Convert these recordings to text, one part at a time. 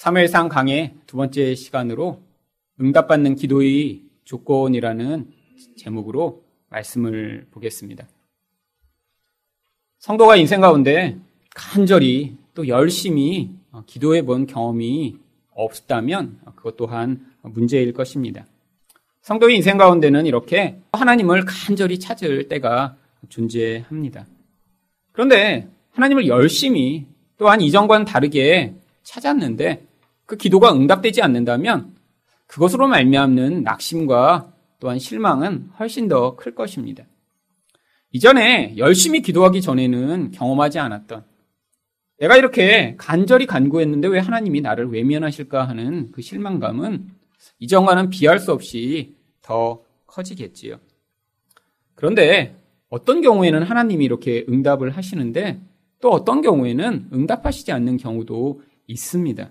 3일상 강의 두 번째 시간으로 응답받는 기도의 조건이라는 제목으로 말씀을 보겠습니다. 성도가 인생 가운데 간절히 또 열심히 기도해 본 경험이 없다면 그것 또한 문제일 것입니다. 성도의 인생 가운데는 이렇게 하나님을 간절히 찾을 때가 존재합니다. 그런데 하나님을 열심히 또한 이전과는 다르게 찾았는데 그 기도가 응답되지 않는다면 그것으로 말미암는 낙심과 또한 실망은 훨씬 더 클 것입니다. 이전에 열심히 기도하기 전에는 경험하지 않았던 내가 이렇게 간절히 간구했는데 왜 하나님이 나를 외면하실까 하는 그 실망감은 이전과는 비할 수 없이 더 커지겠지요. 그런데 어떤 경우에는 하나님이 이렇게 응답을 하시는데 또 어떤 경우에는 응답하시지 않는 경우도 있습니다.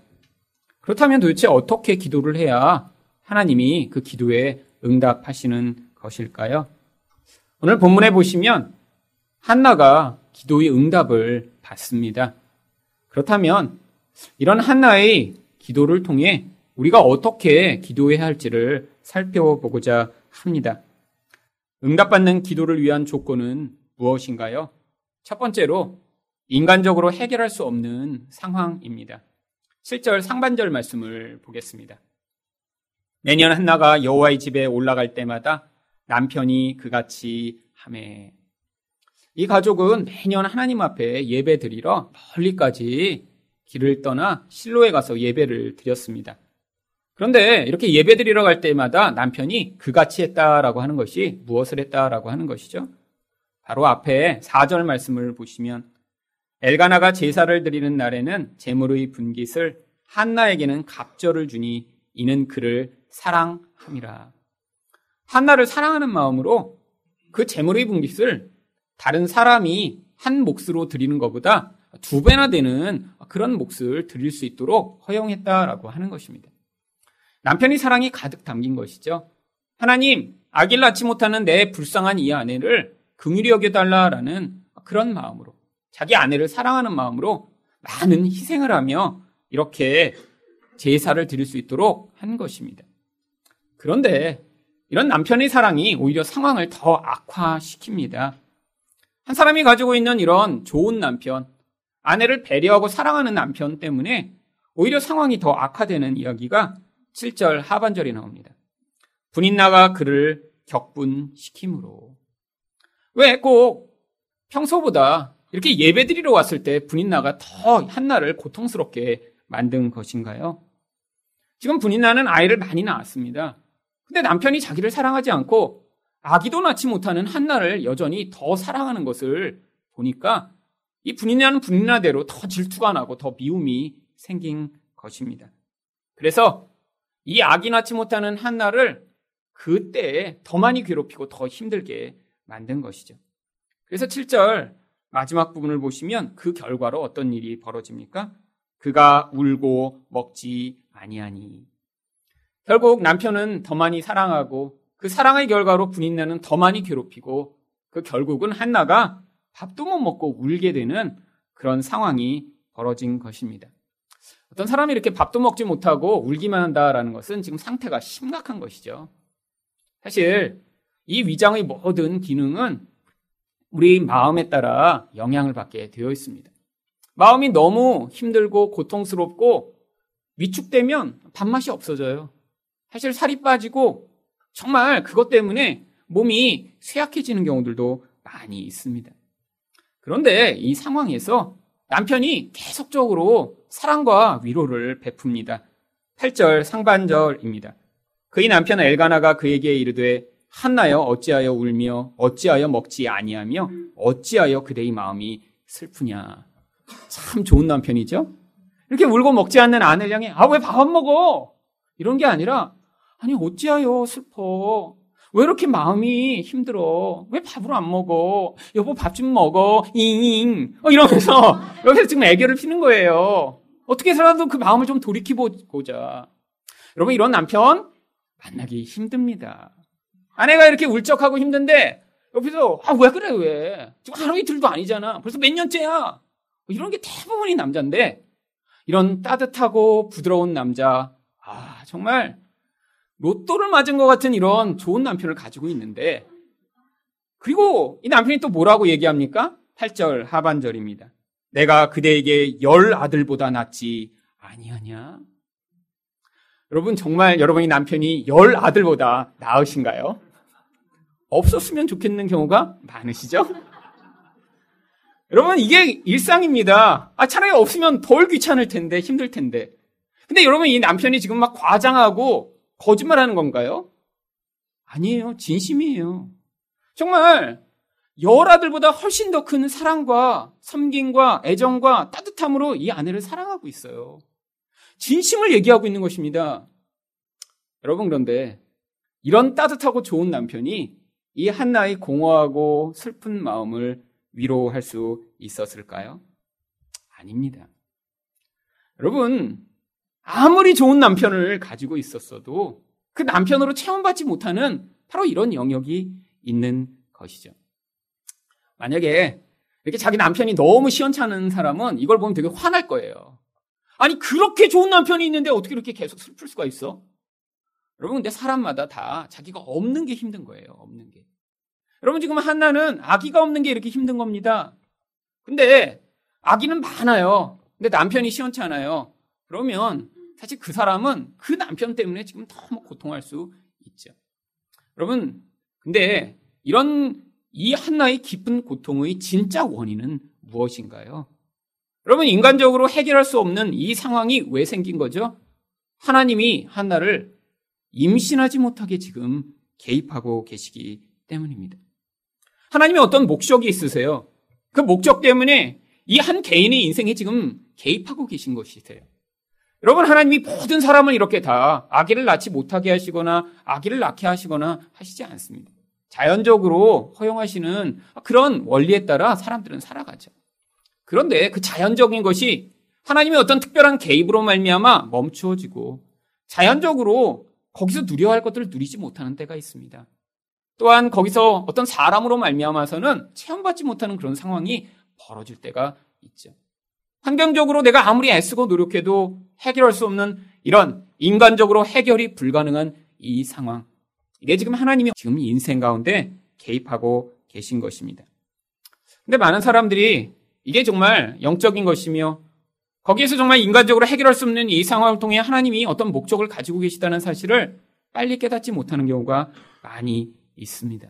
그렇다면 도대체 어떻게 기도를 해야 하나님이 그 기도에 응답하시는 것일까요? 오늘 본문에 보시면 한나가 기도의 응답을 받습니다. 그렇다면 이런 한나의 기도를 통해 우리가 어떻게 기도해야 할지를 살펴보고자 합니다. 응답받는 기도를 위한 조건은 무엇인가요? 첫 번째로 인간적으로 해결할 수 없는 상황입니다. 7절 상반절 말씀을 보겠습니다. 매년 한나가 여호와의 집에 올라갈 때마다 남편이 그같이 함에 이 가족은 매년 하나님 앞에 예배 드리러 멀리까지 길을 떠나 실로에 가서 예배를 드렸습니다. 그런데 이렇게 예배 드리러 갈 때마다 남편이 그같이 했다라고 하는 것이 무엇을 했다라고 하는 것이죠? 바로 앞에 4절 말씀을 보시면 엘가나가 제사를 드리는 날에는 제물의 분깃을 한나에게는 갑절을 주니 이는 그를 사랑함이라. 한나를 사랑하는 마음으로 그 제물의 분깃을 다른 사람이 한 몫으로 드리는 것보다 두 배나 되는 그런 몫을 드릴 수 있도록 허용했다라고 하는 것입니다. 남편이 사랑이 가득 담긴 것이죠. 하나님, 아기를 낳지 못하는 내 불쌍한 이 아내를 긍휼히 여겨달라라는 그런 마음으로 자기 아내를 사랑하는 마음으로 많은 희생을 하며 이렇게 제사를 드릴 수 있도록 한 것입니다. 그런데 이런 남편의 사랑이 오히려 상황을 더 악화시킵니다. 한 사람이 가지고 있는 이런 좋은 남편, 아내를 배려하고 사랑하는 남편 때문에 오히려 상황이 더 악화되는 이야기가 7절 하반절에 나옵니다. 분인나가 그를 격분시키므로. 왜 꼭 평소보다 이렇게 예배 드리러 왔을 때 분인나가 더 한나를 고통스럽게 만든 것인가요? 지금 분인나는 아이를 많이 낳았습니다. 근데 남편이 자기를 사랑하지 않고 아기도 낳지 못하는 한나를 여전히 더 사랑하는 것을 보니까 이 분인나는 분인나대로 더 질투가 나고 더 미움이 생긴 것입니다. 그래서 이 아기 낳지 못하는 한나를 그때 더 많이 괴롭히고 더 힘들게 만든 것이죠. 그래서 7절 마지막 부분을 보시면 그 결과로 어떤 일이 벌어집니까? 그가 울고 먹지 아니하니. 결국 남편은 더 많이 사랑하고 그 사랑의 결과로 분인나는 더 많이 괴롭히고 그 결국은 한나가 밥도 못 먹고 울게 되는 그런 상황이 벌어진 것입니다. 어떤 사람이 이렇게 밥도 먹지 못하고 울기만 한다라는 것은 지금 상태가 심각한 것이죠. 사실 이 위장의 모든 기능은 우리 마음에 따라 영향을 받게 되어 있습니다. 마음이 너무 힘들고 고통스럽고 위축되면 밥맛이 없어져요. 사실 살이 빠지고 정말 그것 때문에 몸이 쇠약해지는 경우들도 많이 있습니다. 그런데 이 상황에서 남편이 계속적으로 사랑과 위로를 베풉니다. 8절 상반절입니다. 그의 남편 엘가나가 그에게 이르되 한나여 어찌하여 울며 어찌하여 먹지 아니하며 어찌하여 그대의 마음이 슬프냐. 참 좋은 남편이죠? 이렇게 울고 먹지 않는 아내를 향해 아 왜 밥 안 먹어? 이런 게 아니라 아니 어찌하여 슬퍼? 왜 이렇게 마음이 힘들어? 왜 밥을 안 먹어? 여보 밥 좀 먹어. 잉잉. 어, 이러면서 여기서 지금 애교를 피는 거예요. 어떻게 해서라도 그 마음을 좀 돌이키고자. 여러분 이런 남편 만나기 힘듭니다. 아내가 이렇게 울적하고 힘든데 옆에서 아 왜 그래 왜 지금 하루 이틀도 아니잖아 벌써 몇 년째야 이런 게 대부분이 남자인데 이런 따뜻하고 부드러운 남자, 아, 정말 로또를 맞은 것 같은 이런 좋은 남편을 가지고 있는데, 그리고 이 남편이 또 뭐라고 얘기합니까? 8절 하반절입니다. 내가 그대에게 열 아들보다 낫지 아니하냐? 여러분 정말 여러분이 남편이 열 아들보다 나으신가요? 없었으면 좋겠는 경우가 많으시죠? 여러분 이게 일상입니다. 아 차라리 없으면 덜 귀찮을 텐데 힘들 텐데. 근데 여러분 이 남편이 지금 막 과장하고 거짓말하는 건가요? 아니에요. 진심이에요. 정말 열 아들보다 훨씬 더 큰 사랑과 섬김과 애정과 따뜻함으로 이 아내를 사랑하고 있어요. 진심을 얘기하고 있는 것입니다. 여러분 그런데 이런 따뜻하고 좋은 남편이 이 한나의 공허하고 슬픈 마음을 위로할 수 있었을까요? 아닙니다. 여러분 아무리 좋은 남편을 가지고 있었어도 그 남편으로 체험받지 못하는 바로 이런 영역이 있는 것이죠. 만약에 이렇게 자기 남편이 너무 시원찮은 사람은 이걸 보면 되게 화날 거예요. 아니, 그렇게 좋은 남편이 있는데 어떻게 이렇게 계속 슬플 수가 있어? 여러분, 근데 사람마다 다 자기가 없는 게 힘든 거예요. 없는 게. 여러분, 지금 한나는 아기가 없는 게 이렇게 힘든 겁니다. 근데 아기는 많아요. 근데 남편이 시원찮아요. 그러면 사실 그 사람은 그 남편 때문에 지금 너무 고통할 수 있죠. 여러분, 근데 이런 이 한나의 깊은 고통의 진짜 원인은 무엇인가요? 여러분, 인간적으로 해결할 수 없는 이 상황이 왜 생긴 거죠? 하나님이 한나를 임신하지 못하게 지금 개입하고 계시기 때문입니다. 하나님이 어떤 목적이 있으세요? 그 목적 때문에 이 한 개인의 인생에 지금 개입하고 계신 것이세요. 여러분, 하나님이 모든 사람을 이렇게 다 아기를 낳지 못하게 하시거나 아기를 낳게 하시거나 하시지 않습니다. 자연적으로 허용하시는 그런 원리에 따라 사람들은 살아가죠. 그런데 그 자연적인 것이 하나님의 어떤 특별한 개입으로 말미암아 멈추어지고 자연적으로 거기서 누려야 할 것들을 누리지 못하는 때가 있습니다. 또한 거기서 어떤 사람으로 말미암아서는 체험받지 못하는 그런 상황이 벌어질 때가 있죠. 환경적으로 내가 아무리 애쓰고 노력해도 해결할 수 없는 이런 인간적으로 해결이 불가능한 이 상황. 이게 지금 하나님이 지금 인생 가운데 개입하고 계신 것입니다. 근데 많은 사람들이 이게 정말 영적인 것이며 거기에서 정말 인간적으로 해결할 수 없는 이 상황을 통해 하나님이 어떤 목적을 가지고 계시다는 사실을 빨리 깨닫지 못하는 경우가 많이 있습니다.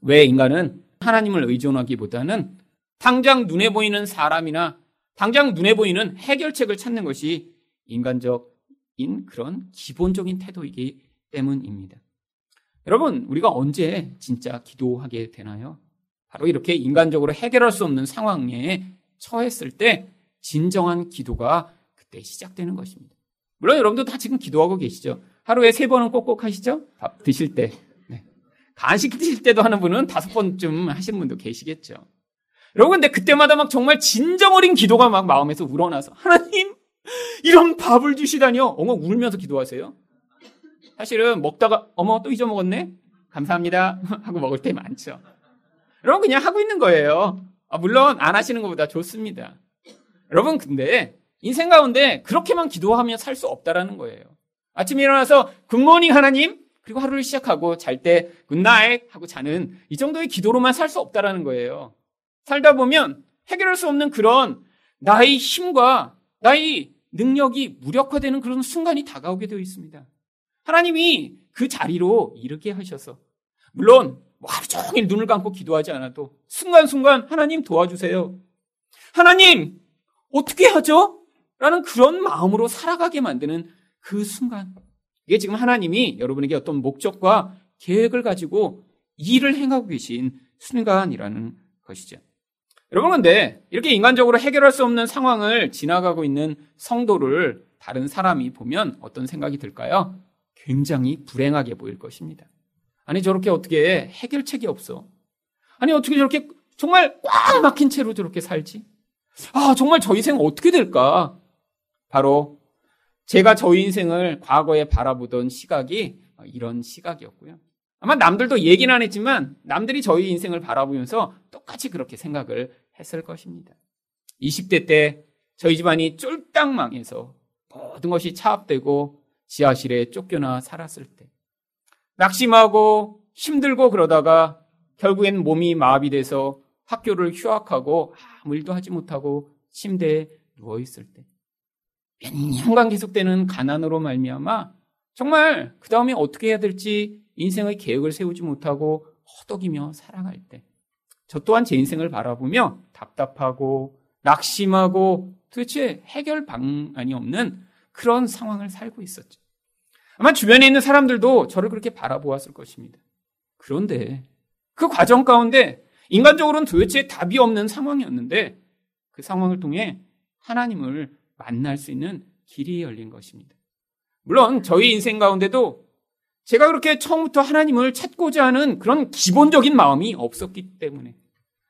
왜 인간은 하나님을 의존하기보다는 당장 눈에 보이는 사람이나 당장 눈에 보이는 해결책을 찾는 것이 인간적인 그런 기본적인 태도이기 때문입니다. 여러분, 우리가 언제 진짜 기도하게 되나요? 바로 이렇게 인간적으로 해결할 수 없는 상황에 처했을 때 진정한 기도가 그때 시작되는 것입니다. 물론 여러분도 다 지금 기도하고 계시죠. 하루에 세 번은 꼭꼭 하시죠? 밥 드실 때. 네. 간식 드실 때도 하는 분은 다섯 번쯤 하시는 분도 계시겠죠. 여러분, 근데 그때마다 막 정말 진정 어린 기도가 막 마음에서 우러나서, 하나님, 이런 밥을 주시다니요? 어머, 울면서 기도하세요? 사실은 먹다가, 어머, 또 잊어먹었네? 감사합니다. 하고 먹을 때 많죠. 여러분, 그냥 하고 있는 거예요. 아, 물론, 안 하시는 것보다 좋습니다. 여러분, 근데, 인생 가운데 그렇게만 기도하며 살 수 없다라는 거예요. 아침에 일어나서, good morning 하나님? 그리고 하루를 시작하고 잘 때 good night 하고 자는 이 정도의 기도로만 살 수 없다라는 거예요. 살다 보면 해결할 수 없는 그런 나의 힘과 나의 능력이 무력화되는 그런 순간이 다가오게 되어 있습니다. 하나님이 그 자리로 이르게 하셔서 물론 뭐 하루 종일 눈을 감고 기도하지 않아도 순간순간 하나님 도와주세요. 하나님 어떻게 하죠? 라는 그런 마음으로 살아가게 만드는 그 순간. 이게 지금 하나님이 여러분에게 어떤 목적과 계획을 가지고 일을 행하고 계신 순간이라는 것이죠. 여러분 근데 이렇게 인간적으로 해결할 수 없는 상황을 지나가고 있는 성도를 다른 사람이 보면 어떤 생각이 들까요? 굉장히 불행하게 보일 것입니다. 아니 저렇게 어떻게 해결책이 없어? 아니 어떻게 저렇게 정말 꽉 막힌 채로 저렇게 살지? 아 정말 저 인생 어떻게 될까? 바로 제가 저희 인생을 과거에 바라보던 시각이 이런 시각이었고요. 아마 남들도 얘기는 안 했지만 남들이 저희 인생을 바라보면서 똑같이 그렇게 생각을 했을 것입니다. 20대 때 저희 집안이 쫄딱 망해서 모든 것이 차압되고 지하실에 쫓겨나 살았을 때 낙심하고 힘들고 그러다가 결국엔 몸이 마비 돼서 학교를 휴학하고 아무 일도 하지 못하고 침대에 누워 있을 때 몇 년간 계속되는 가난으로 말미암아 정말 그 다음에 어떻게 해야 될지 인생의 계획을 세우지 못하고 허덕이며 살아갈 때 저 또한 제 인생을 바라보며 답답하고 낙심하고 도대체 해결 방안이 없는 그런 상황을 살고 있었죠. 아마 주변에 있는 사람들도 저를 그렇게 바라보았을 것입니다. 그런데 그 과정 가운데 인간적으로는 도대체 답이 없는 상황이었는데 그 상황을 통해 하나님을 만날 수 있는 길이 열린 것입니다. 물론 저희 인생 가운데도 제가 그렇게 처음부터 하나님을 찾고자 하는 그런 기본적인 마음이 없었기 때문에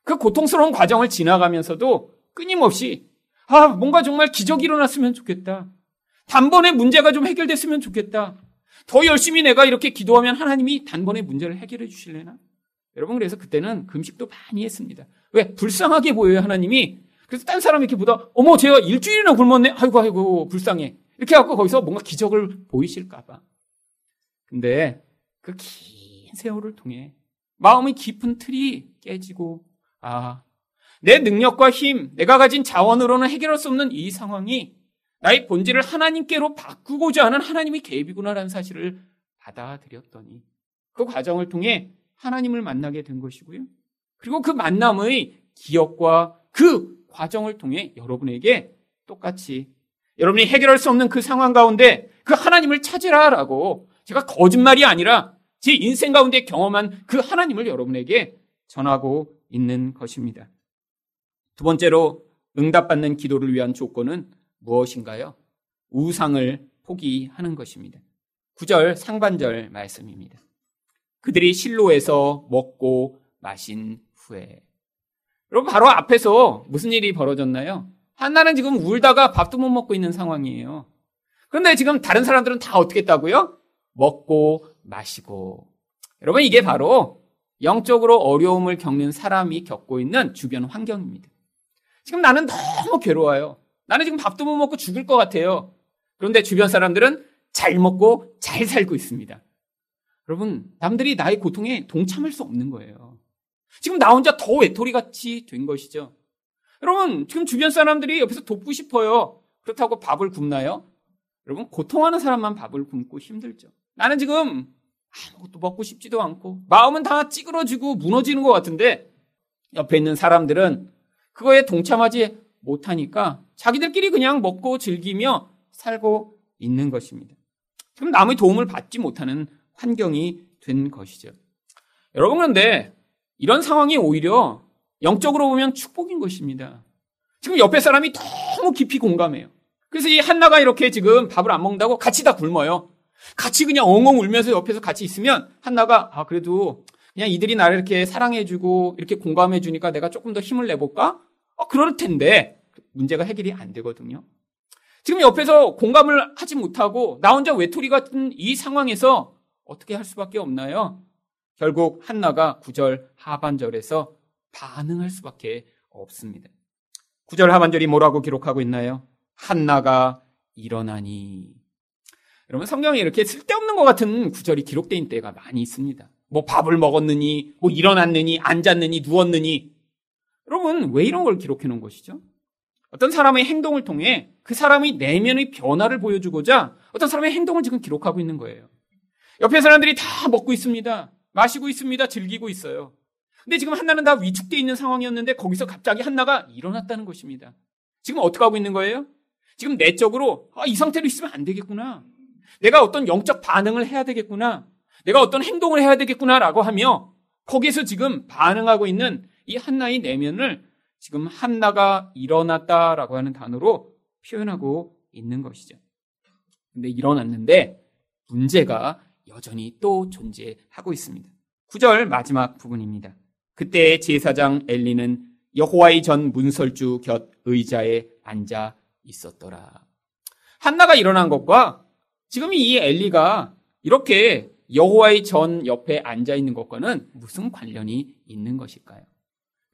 그 고통스러운 과정을 지나가면서도 끊임없이 아, 뭔가 정말 기적이 일어났으면 좋겠다. 단번에 문제가 좀 해결됐으면 좋겠다. 더 열심히 내가 이렇게 기도하면 하나님이 단번에 문제를 해결해 주실래나? 여러분, 그래서 그때는 금식도 많이 했습니다. 왜? 불쌍하게 보여요, 하나님이. 그래서 딴 사람이 이렇게 보다, 어머, 제가 일주일이나 굶었네? 아이고, 아이고, 불쌍해. 이렇게 하고 거기서 뭔가 기적을 보이실까 봐. 근데 그 긴 세월을 통해 마음의 깊은 틀이 깨지고, 아, 내 능력과 힘, 내가 가진 자원으로는 해결할 수 없는 이 상황이 나의 본질을 하나님께로 바꾸고자 하는 하나님의 계획이구나라는 사실을 받아들였더니 그 과정을 통해 하나님을 만나게 된 것이고요. 그리고 그 만남의 기억과 그 과정을 통해 여러분에게 똑같이 여러분이 해결할 수 없는 그 상황 가운데 그 하나님을 찾으라라고 제가 거짓말이 아니라 제 인생 가운데 경험한 그 하나님을 여러분에게 전하고 있는 것입니다. 두 번째로 응답받는 기도를 위한 조건은 무엇인가요? 우상을 포기하는 것입니다. 9절 상반절 말씀입니다. 그들이 실로에서 먹고 마신 후에. 여러분, 바로 앞에서 무슨 일이 벌어졌나요? 한나는 지금 울다가 밥도 못 먹고 있는 상황이에요. 그런데 지금 다른 사람들은 다 어떻게 했다고요? 먹고 마시고. 여러분, 이게 바로 영적으로 어려움을 겪는 사람이 겪고 있는 주변 환경입니다. 지금 나는 너무 괴로워요. 나는 지금 밥도 못 먹고 죽을 것 같아요. 그런데 주변 사람들은 잘 먹고 잘 살고 있습니다. 여러분, 남들이 나의 고통에 동참할 수 없는 거예요. 지금 나 혼자 더 외톨이 같이 된 것이죠. 여러분, 지금 주변 사람들이 옆에서 돕고 싶어요. 그렇다고 밥을 굶나요? 여러분, 고통하는 사람만 밥을 굶고 힘들죠. 나는 지금 아무것도 먹고 싶지도 않고, 마음은 다 찌그러지고 무너지는 것 같은데, 옆에 있는 사람들은 그거에 동참하지 못하니까 자기들끼리 그냥 먹고 즐기며 살고 있는 것입니다. 지금 남의 도움을 받지 못하는 환경이 된 것이죠. 여러분 그런데 이런 상황이 오히려 영적으로 보면 축복인 것입니다. 지금 옆에 사람이 너무 깊이 공감해요. 그래서 이 한나가 이렇게 지금 밥을 안 먹는다고 같이 다 굶어요. 같이 그냥 엉엉 울면서 옆에서 같이 있으면 한나가 아 그래도 그냥 이들이 나를 이렇게 사랑해주고 이렇게 공감해주니까 내가 조금 더 힘을 내볼까? 어, 그럴 텐데 문제가 해결이 안 되거든요. 지금 옆에서 공감을 하지 못하고 나 혼자 외톨이 같은 이 상황에서 어떻게 할 수밖에 없나요? 결국 한나가 구절 하반절에서 반응할 수밖에 없습니다. 구절 하반절이 뭐라고 기록하고 있나요? 한나가 일어나니. 여러분 성경에 이렇게 쓸데없는 것 같은 구절이 기록된 때가 많이 있습니다. 뭐 밥을 먹었느니, 뭐 일어났느니, 앉았느니, 누웠느니. 여러분 왜 이런 걸 기록해 놓은 것이죠? 어떤 사람의 행동을 통해 그 사람의 내면의 변화를 보여주고자 어떤 사람의 행동을 지금 기록하고 있는 거예요. 옆에 사람들이 다 먹고 있습니다. 마시고 있습니다. 즐기고 있어요. 근데 지금 한나는 다 위축되어 있는 상황이었는데 거기서 갑자기 한나가 일어났다는 것입니다. 지금 어떻게 하고 있는 거예요? 지금 내적으로 아, 이 상태로 있으면 안 되겠구나. 내가 어떤 영적 반응을 해야 되겠구나. 내가 어떤 행동을 해야 되겠구나라고 하며 거기에서 지금 반응하고 있는 이 한나의 내면을 지금 한나가 일어났다라고 하는 단어로 표현하고 있는 것이죠. 근데 일어났는데 문제가 여전히 또 존재하고 있습니다. 9절 마지막 부분입니다. 그때 제사장 엘리는 여호와의 전 문설주 곁 의자에 앉아 있었더라. 한나가 일어난 것과 지금 이 엘리가 이렇게 여호와의 전 옆에 앉아 있는 것과는 무슨 관련이 있는 것일까요?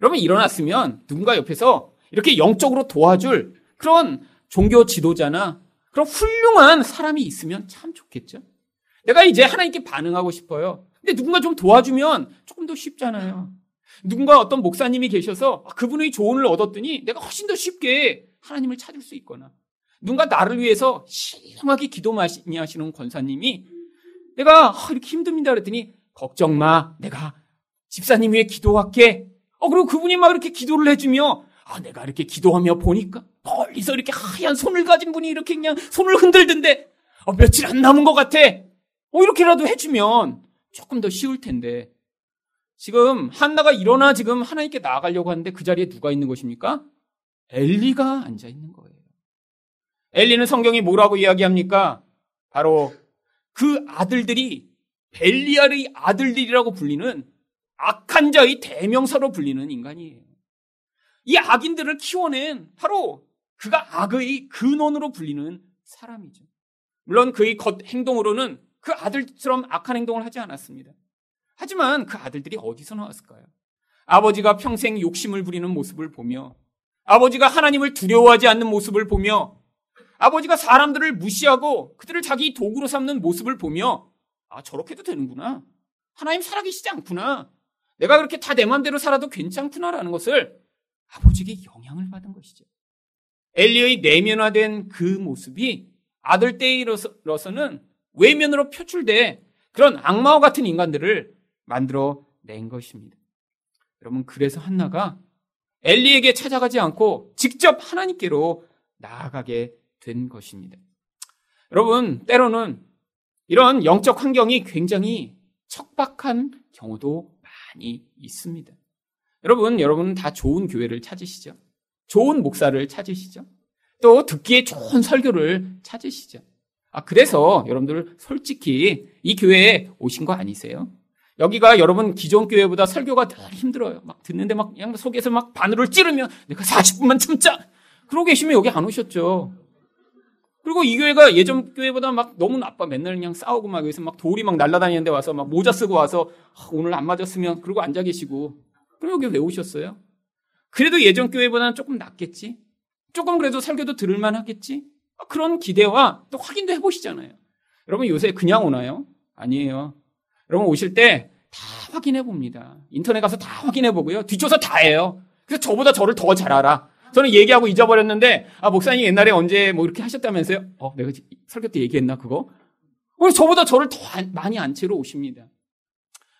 여러분 일어났으면 누군가 옆에서 이렇게 영적으로 도와줄 그런 종교 지도자나 그런 훌륭한 사람이 있으면 참 좋겠죠. 내가 이제 하나님께 반응하고 싶어요. 근데 누군가 좀 도와주면 조금 더 쉽잖아요. 누군가 어떤 목사님이 계셔서 그분의 조언을 얻었더니 내가 훨씬 더 쉽게 하나님을 찾을 수 있거나 누군가 나를 위해서 신령하게 기도 많이 하시는 권사님이 내가 이렇게 힘듭니다 그랬더니 걱정 마 내가 집사님 위해 기도할게 어 그리고 그분이 막 이렇게 기도를 해주며 아 내가 이렇게 기도하며 보니까 멀리서 이렇게 하얀 손을 가진 분이 이렇게 그냥 손을 흔들던데 어, 며칠 안 남은 것 같아 어 이렇게라도 해주면 조금 더 쉬울 텐데 지금 한나가 일어나 지금 하나님께 나아가려고 하는데 그 자리에 누가 있는 것입니까? 엘리가 앉아 있는 거예요. 엘리는 성경이 뭐라고 이야기합니까? 바로 그 아들들이 벨리알의 아들들이라고 불리는 악한 자의 대명사로 불리는 인간이에요. 이 악인들을 키워낸 바로 그가 악의 근원으로 불리는 사람이죠. 물론 그의 겉 행동으로는 그 아들처럼 악한 행동을 하지 않았습니다. 하지만 그 아들들이 어디서 나왔을까요? 아버지가 평생 욕심을 부리는 모습을 보며 아버지가 하나님을 두려워하지 않는 모습을 보며 아버지가 사람들을 무시하고 그들을 자기 도구로 삼는 모습을 보며 아 저렇게도 되는구나. 하나님 살아계시지 않구나. 내가 그렇게 다내 마음대로 살아도 괜찮구나라는 것을 아버지에게 영향을 받은 것이죠. 엘리의 내면화된 그 모습이 아들 때이로서는 외면으로 표출돼 그런 악마와 같은 인간들을 만들어 낸 것입니다. 여러분, 그래서 한나가 엘리에게 찾아가지 않고 직접 하나님께로 나아가게 된 것입니다. 여러분, 때로는 이런 영적 환경이 굉장히 척박한 경우도 많이 있습니다. 여러분, 여러분은 다 좋은 교회를 찾으시죠? 좋은 목사를 찾으시죠? 또 듣기에 좋은 설교를 찾으시죠? 아, 그래서 여러분들 솔직히 이 교회에 오신 거 아니세요? 여기가 여러분 기존 교회보다 설교가 더 힘들어요. 막 듣는데 막 그냥 속에서 막 바늘을 찌르면 내가 40분만 참자. 그러고 계시면 여기 안 오셨죠. 그리고 이 교회가 예전 교회보다 막 너무 나빠. 맨날 그냥 싸우고 막 여기서 막 돌이 막 날아다니는데 와서 막 모자 쓰고 와서 아, 오늘 안 맞았으면 그러고 앉아 계시고. 그럼 여기 왜 오셨어요? 그래도 예전 교회보다는 조금 낫겠지? 조금 그래도 설교도 들을만 하겠지? 그런 기대와 또 확인도 해보시잖아요. 여러분 요새 그냥 오나요? 아니에요. 여러분 오실 때 다 확인해 봅니다. 인터넷 가서 다 확인해 보고요. 뒤쳐서 다 해요. 그래서 저보다 저를 더 잘 알아. 저는 얘기하고 잊어버렸는데, 아, 목사님 옛날에 언제 뭐 이렇게 하셨다면서요? 어, 내가 설교 때 얘기했나, 그거? 그래서 저보다 저를 더 많이 안 채로 오십니다.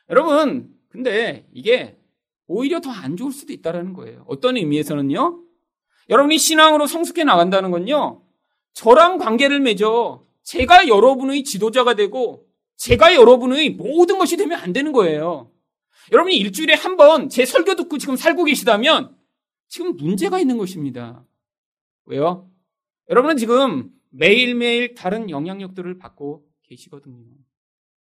여러분, 근데 이게 오히려 더 안 좋을 수도 있다는 거예요. 어떤 의미에서는요? 여러분이 신앙으로 성숙해 나간다는 건요, 저랑 관계를 맺어 제가 여러분의 지도자가 되고 제가 여러분의 모든 것이 되면 안 되는 거예요. 여러분이 일주일에 한 번 제 설교 듣고 지금 살고 계시다면 지금 문제가 있는 것입니다. 왜요? 여러분은 지금 매일매일 다른 영향력들을 받고 계시거든요.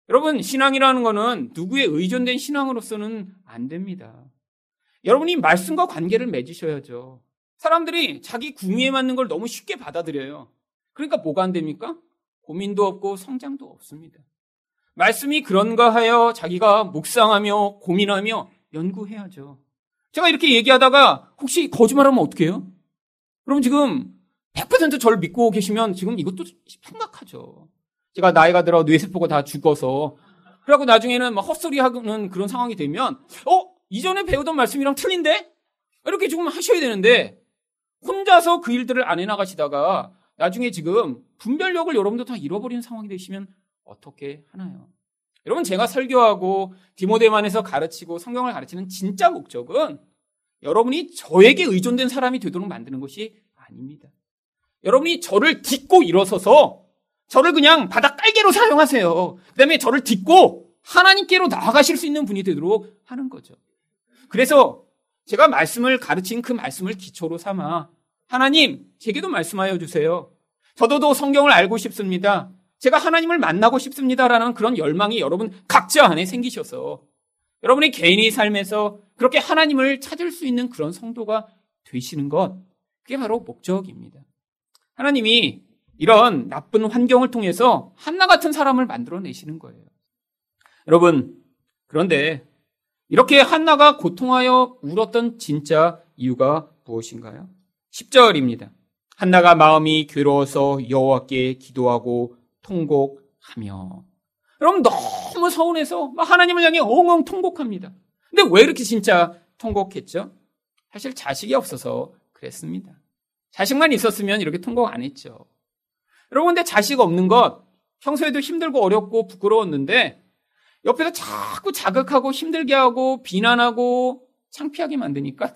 여러분, 신앙이라는 것은 누구의 의존된 신앙으로서는 안 됩니다. 여러분이 말씀과 관계를 맺으셔야죠. 사람들이 자기 궁위에 맞는 걸 너무 쉽게 받아들여요. 그러니까 뭐가 안 됩니까? 고민도 없고 성장도 없습니다. 말씀이 그런가 하여 자기가 묵상하며 고민하며 연구해야죠. 제가 이렇게 얘기하다가 혹시 거짓말하면 어떻게 해요? 그럼 지금 100% 저를 믿고 계시면 지금 이것도 심각하죠. 제가 나이가 들어 뇌세포가 다 죽어서 그래갖고 나중에는 막 헛소리 하는 그런 상황이 되면 어? 이전에 배우던 말씀이랑 틀린데? 이렇게 조금 하셔야 되는데 혼자서 그 일들을 안 해나가시다가 나중에 지금 분별력을 여러분도 다 잃어버리는 상황이 되시면 어떻게 하나요? 여러분 제가 설교하고 디모데만에서 가르치고 성경을 가르치는 진짜 목적은 여러분이 저에게 의존된 사람이 되도록 만드는 것이 아닙니다. 여러분이 저를 딛고 일어서서 저를 그냥 바닥 깔개로 사용하세요. 그 다음에 저를 딛고 하나님께로 나아가실 수 있는 분이 되도록 하는 거죠. 그래서 제가 말씀을 가르친 그 말씀을 기초로 삼아 하나님, 제게도 말씀하여 주세요. 저도 성경을 알고 싶습니다. 제가 하나님을 만나고 싶습니다라는 그런 열망이 여러분 각자 안에 생기셔서 여러분의 개인의 삶에서 그렇게 하나님을 찾을 수 있는 그런 성도가 되시는 것, 그게 바로 목적입니다. 하나님이 이런 나쁜 환경을 통해서 한나 같은 사람을 만들어내시는 거예요. 여러분, 그런데 이렇게 한나가 고통하여 울었던 진짜 이유가 무엇인가요? 10절입니다. 한나가 마음이 괴로워서 여호와께 기도하고 통곡하며 여러분 너무 서운해서 하나님을 향해 엉엉 통곡합니다. 근데 왜 이렇게 진짜 통곡했죠? 사실 자식이 없어서 그랬습니다. 자식만 있었으면 이렇게 통곡 안 했죠. 여러분 근데 자식 없는 것 평소에도 힘들고 어렵고 부끄러웠는데 옆에서 자꾸 자극하고 힘들게 하고 비난하고 창피하게 만드니까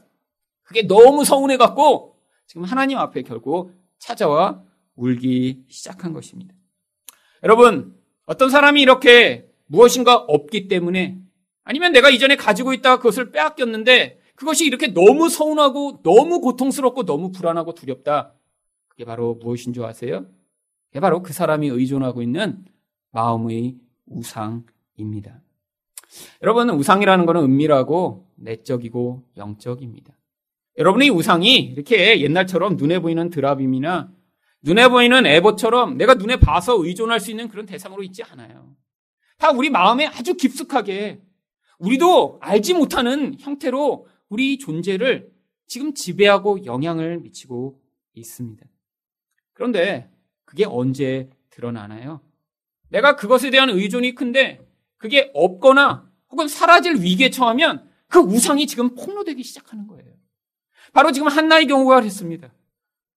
그게 너무 서운해 갖고 지금 하나님 앞에 결국 찾아와 울기 시작한 것입니다. 여러분, 어떤 사람이 이렇게 무엇인가 없기 때문에 아니면 내가 이전에 가지고 있다 그것을 빼앗겼는데 그것이 이렇게 너무 서운하고 너무 고통스럽고 너무 불안하고 두렵다. 그게 바로 무엇인 줄 아세요? 그게 바로 그 사람이 의존하고 있는 마음의 우상입니다. 여러분, 우상이라는 것은 은밀하고 내적이고 영적입니다. 여러분의 우상이 이렇게 옛날처럼 눈에 보이는 드라빔이나 눈에 보이는 에버처럼 내가 눈에 봐서 의존할 수 있는 그런 대상으로 있지 않아요. 다 우리 마음에 아주 깊숙하게 우리도 알지 못하는 형태로 우리 존재를 지금 지배하고 영향을 미치고 있습니다. 그런데 그게 언제 드러나나요? 내가 그것에 대한 의존이 큰데 그게 없거나 혹은 사라질 위기에 처하면 그 우상이 지금 폭로되기 시작하는 거예요. 바로 지금 한나의 경우가 그랬습니다.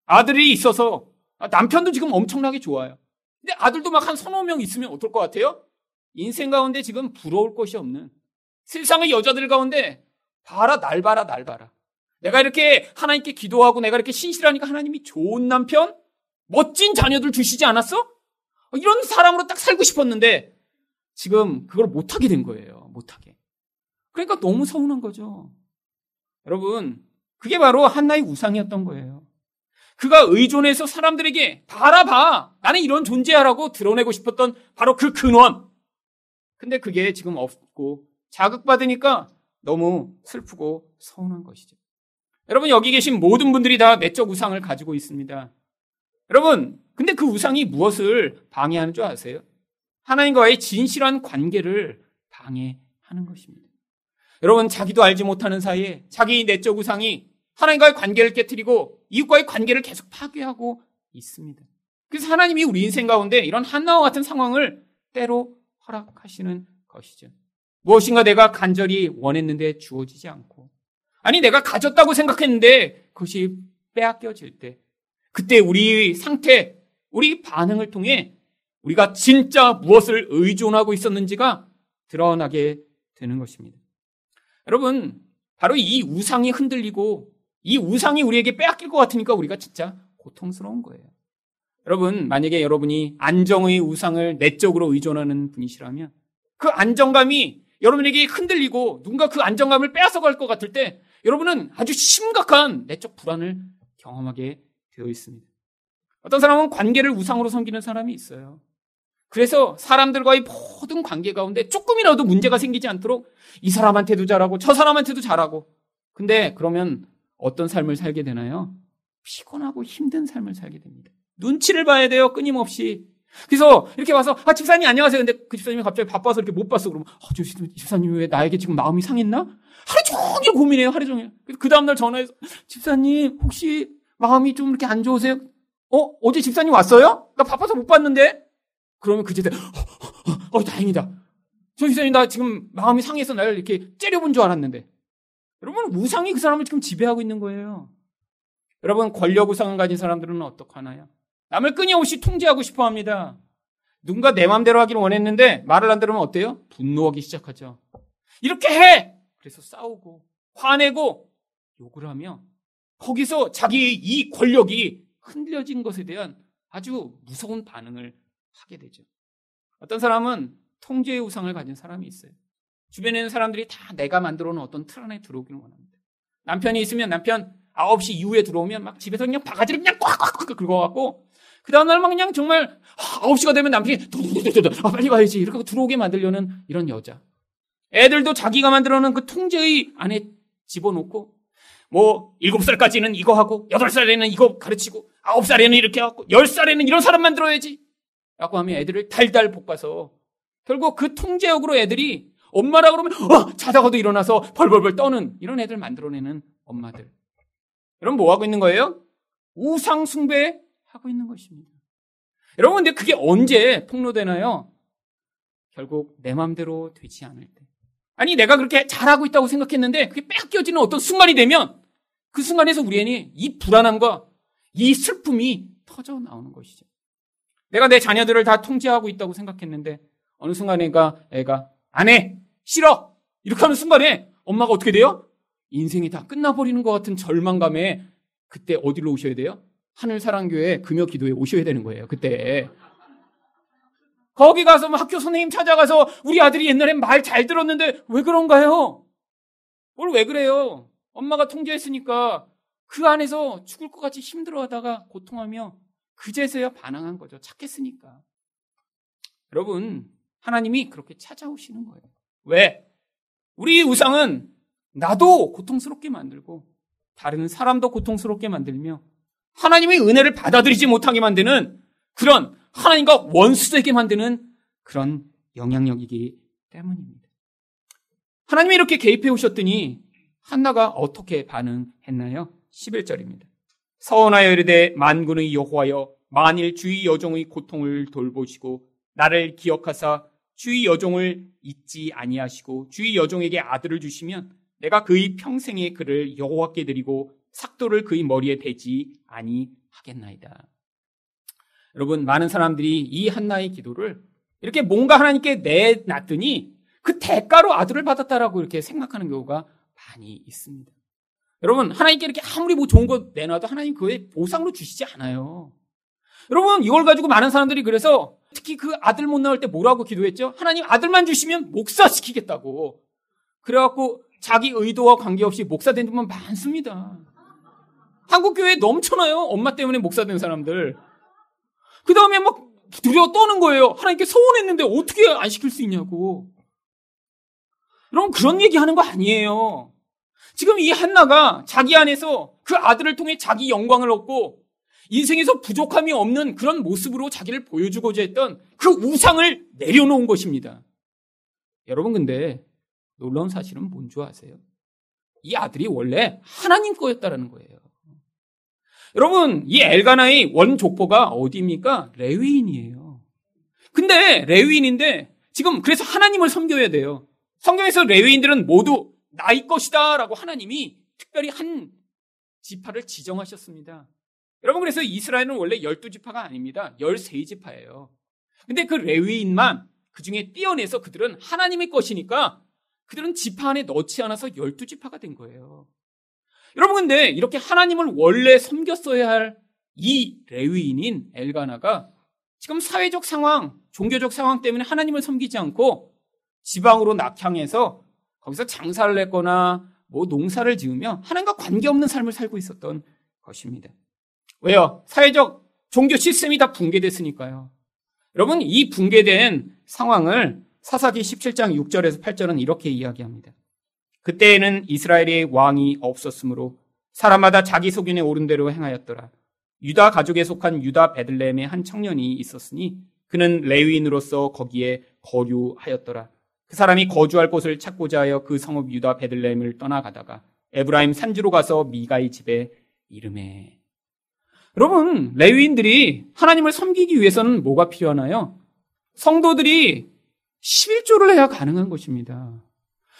아들이 있어서 남편도 지금 엄청나게 좋아요. 근데 아들도 막 한 서너 명 있으면 어떨 것 같아요? 인생 가운데 지금 부러울 것이 없는 세상의 여자들 가운데 봐라 날 봐라 날 봐라. 내가 이렇게 하나님께 기도하고 내가 이렇게 신실하니까 하나님이 좋은 남편, 멋진 자녀들 주시지 않았어? 이런 사람으로 딱 살고 싶었는데 지금 그걸 못하게 된 거예요. 못하게. 그러니까 너무 서운한 거죠. 여러분, 그게 바로 한나의 우상이었던 거예요. 그가 의존해서 사람들에게 바라봐. 나는 이런 존재야라고 드러내고 싶었던 바로 그 근원. 근데 그게 지금 없고 자극받으니까 너무 슬프고 서운한 것이죠. 여러분, 여기 계신 모든 분들이 다 내적 우상을 가지고 있습니다. 여러분, 근데 그 우상이 무엇을 방해하는 줄 아세요? 하나님과의 진실한 관계를 방해하는 것입니다. 여러분, 자기도 알지 못하는 사이에 자기 내적 우상이 하나님과의 관계를 깨뜨리고 이웃과의 관계를 계속 파괴하고 있습니다. 그래서 하나님이 우리 인생 가운데 이런 한나와 같은 상황을 때로 허락하시는 것이죠. 무엇인가 내가 간절히 원했는데 주어지지 않고 아니 내가 가졌다고 생각했는데 그것이 빼앗겨질 때 그때 우리 상태, 우리 반응을 통해 우리가 진짜 무엇을 의존하고 있었는지가 드러나게 되는 것입니다. 여러분, 바로 이 우상이 흔들리고 이 우상이 우리에게 빼앗길 것 같으니까 우리가 진짜 고통스러운 거예요. 여러분, 만약에 여러분이 안정의 우상을 내적으로 의존하는 분이시라면 그 안정감이 여러분에게 흔들리고 누군가 그 안정감을 빼앗아 갈 것 같을 때 여러분은 아주 심각한 내적 불안을 경험하게 되어 있습니다. 어떤 사람은 관계를 우상으로 섬기는 사람이 있어요. 그래서 사람들과의 모든 관계 가운데 조금이라도 문제가 생기지 않도록 이 사람한테도 잘하고 저 사람한테도 잘하고 근데 그러면 어떤 삶을 살게 되나요? 피곤하고 힘든 삶을 살게 됩니다. 눈치를 봐야 돼요. 끊임없이. 그래서 이렇게 와서 아 집사님 안녕하세요. 근데 그 집사님이 갑자기 바빠서 이렇게 못 봤어. 그러면 아, 저 집사님 왜 나에게 지금 마음이 상했나? 하루 종일 고민해요. 하루 종일. 그 다음 날 전화해서 집사님 혹시 마음이 좀 이렇게 안 좋으세요? 어 어제 집사님 왔어요? 나 바빠서 못 봤는데. 그러면 그제 어, 어, 어, 다행이다. 저 집사님 나 지금 마음이 상해서 나를 이렇게 째려본 줄 알았는데. 여러분 우상이 그 사람을 지금 지배하고 있는 거예요. 여러분 권력 우상을 가진 사람들은 어떡하나요? 남을 끊임없이 통제하고 싶어 합니다. 누군가 내 마음대로 하기를 원했는데 말을 안 들으면 어때요? 분노하기 시작하죠. 이렇게 해! 그래서 싸우고 화내고 욕을 하며 거기서 자기 이 권력이 흔들려진 것에 대한 아주 무서운 반응을 하게 되죠. 어떤 사람은 통제의 우상을 가진 사람이 있어요. 주변에 있는 사람들이 다 내가 만들어 놓은 어떤 틀 안에 들어오기를 원합니다. 남편이 있으면 남편 9시 이후에 들어오면 막 집에서 그냥 바가지를 그냥 꽉꽉꽉 긁어갖고 그 다음날 막 그냥 정말 9시가 되면 남편이 아, 빨리 가야지 이렇게 들어오게 만들려는 이런 여자. 애들도 자기가 만들어 놓은 그 통제의 안에 집어넣고 뭐 7살까지는 이거 하고 8살에는 이거 가르치고 9살에는 이렇게 하고 10살에는 이런 사람 만들어야지 라고 하면 애들을 달달 볶아서 결국 그 통제역으로 애들이 엄마라 그러면 어, 자다가도 일어나서 벌벌벌 떠는 이런 애들 만들어내는 엄마들. 여러분 뭐 하고 있는 거예요? 우상 숭배 하고 있는 것입니다. 여러분, 근데 그게 언제 폭로되나요? 결국 내 마음대로 되지 않을 때. 아니, 내가 그렇게 잘하고 있다고 생각했는데 그게 뺏겨지는 어떤 순간이 되면 그 순간에서 우리는 이 불안함과 이 슬픔이 터져 나오는 것이죠. 내가 내 자녀들을 다 통제하고 있다고 생각했는데 어느 순간에 애가, 애가 안 해! 싫어! 이렇게 하는 순간에 엄마가 어떻게 돼요? 인생이 다 끝나버리는 것 같은 절망감에 그때 어디로 오셔야 돼요? 하늘사랑교회 금요 기도에 오셔야 되는 거예요. 그때. 거기 가서 뭐 학교 선생님 찾아가서 우리 아들이 옛날엔 말 잘 들었는데 왜 그런가요? 뭘왜 그래요? 엄마가 통제했으니까 그 안에서 죽을 것 같이 힘들어하다가 고통하며 그제서야 반항한 거죠. 착했으니까. 여러분, 하나님이 그렇게 찾아오시는 거예요. 왜? 우리 우상은 나도 고통스럽게 만들고 다른 사람도 고통스럽게 만들며 하나님의 은혜를 받아들이지 못하게 만드는 그런 하나님과 원수되게 만드는 그런 영향력이기 때문입니다. 하나님이 이렇게 개입해 오셨더니 한나가 어떻게 반응했나요? 11절입니다. 서원하여 이르되 만군의 여호와여 만일 주의 여종의 고통을 돌보시고 나를 기억하사 주의 여종을 잊지 아니하시고 주의 여종에게 아들을 주시면 내가 그의 평생에 그를 여호와께 드리고 삭도를 그의 머리에 대지 아니하겠나이다. 여러분 많은 사람들이 이 한나의 기도를 이렇게 뭔가 하나님께 내놨더니 그 대가로 아들을 받았다라고 이렇게 생각하는 경우가 많이 있습니다. 여러분 하나님께 이렇게 아무리 뭐 좋은 거 내놔도 하나님 그에 보상으로 주시지 않아요. 여러분 이걸 가지고 많은 사람들이 그래서 특히 그 아들 못 나올 때 뭐라고 기도했죠? 하나님 아들만 주시면 목사 시키겠다고. 그래갖고 자기 의도와 관계없이 목사 된 분만 많습니다. 한국 교회에 넘쳐나요. 엄마 때문에 목사 된 사람들. 그 다음에 막 두려워 떠는 거예요. 하나님께 소원했는데 어떻게 안 시킬 수 있냐고. 여러분 그런 얘기 하는 거 아니에요. 지금 이 한나가 자기 안에서 그 아들을 통해 자기 영광을 얻고 인생에서 부족함이 없는 그런 모습으로 자기를 보여주고자 했던 그 우상을 내려놓은 것입니다. 여러분 근데 놀라운 사실은 뭔 줄 아세요? 이 아들이 원래 하나님 거였다라는 거예요. 여러분, 이 엘가나의 원족보가 어디입니까? 레위인이에요. 근데 레위인인데 지금 그래서 하나님을 섬겨야 돼요. 성경에서 레위인들은 모두 나의 것이다 라고 하나님이 특별히 한 지파를 지정하셨습니다. 여러분 그래서 이스라엘은 원래 12지파가 아닙니다. 13지파예요. 근데 그 레위인만 그 중에 띄어내서 그들은 하나님의 것이니까 그들은 지파 안에 넣지 않아서 12지파가 된 거예요. 여러분 근데 이렇게 하나님을 원래 섬겼어야 할 이 레위인인 엘가나가 지금 사회적 상황, 종교적 상황 때문에 하나님을 섬기지 않고 지방으로 낙향해서 거기서 장사를 했거나 뭐 농사를 지으며 하나님과 관계없는 삶을 살고 있었던 것입니다. 왜요? 사회적 종교 시스템이 다 붕괴됐으니까요. 여러분 이 붕괴된 상황을 사사기 17장 6절에서 8절은 이렇게 이야기합니다. 그때에는 이스라엘의 왕이 없었으므로 사람마다 자기 소견에 오른 대로 행하였더라. 유다 가족에 속한 유다 베들레헴의 한 청년이 있었으니 그는 레위인으로서 거기에 거류하였더라. 그 사람이 거주할 곳을 찾고자 하여 그 성읍 유다 베들레헴을 떠나가다가 에브라임 산지로 가서 미가의 집에 이름에 여러분 레위인들이 하나님을 섬기기 위해서는 뭐가 필요하나요? 성도들이 11조를 해야 가능한 것입니다.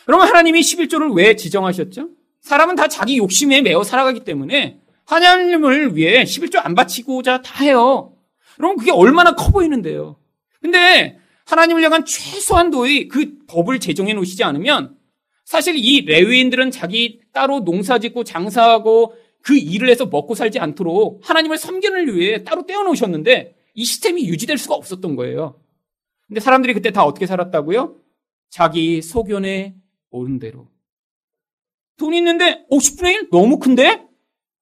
여러분 하나님이 11조를 왜 지정하셨죠? 사람은 다 자기 욕심에 매어 살아가기 때문에 하나님을 위해 11조 안 바치고자 다 해요. 여러분 그게 얼마나 커 보이는데요. 근데 하나님을 향한 최소한도의 그 법을 제정해 놓으시지 않으면 사실 이 레위인들은 자기 따로 농사 짓고 장사하고 그 일을 해서 먹고 살지 않도록 하나님을 섬기는 위해 따로 떼어놓으셨는데 이 시스템이 유지될 수가 없었던 거예요. 근데 사람들이 그때 다 어떻게 살았다고요? 자기 소견에 오른 대로. 돈 있는데, 어, 10분의 1? 너무 큰데?